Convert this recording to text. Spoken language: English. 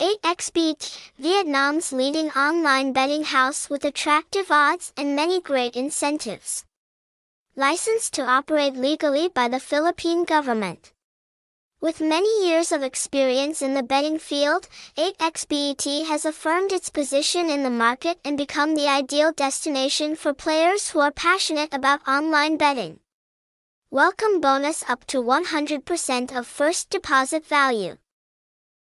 8xBet, Vietnam's leading online betting house with attractive odds and many great incentives. Licensed to operate legally by the Philippine government. With many years of experience in the betting field, 8xBet has affirmed its position in the market and become the ideal destination for players who are passionate about online betting. Welcome bonus up to 100% of first deposit value.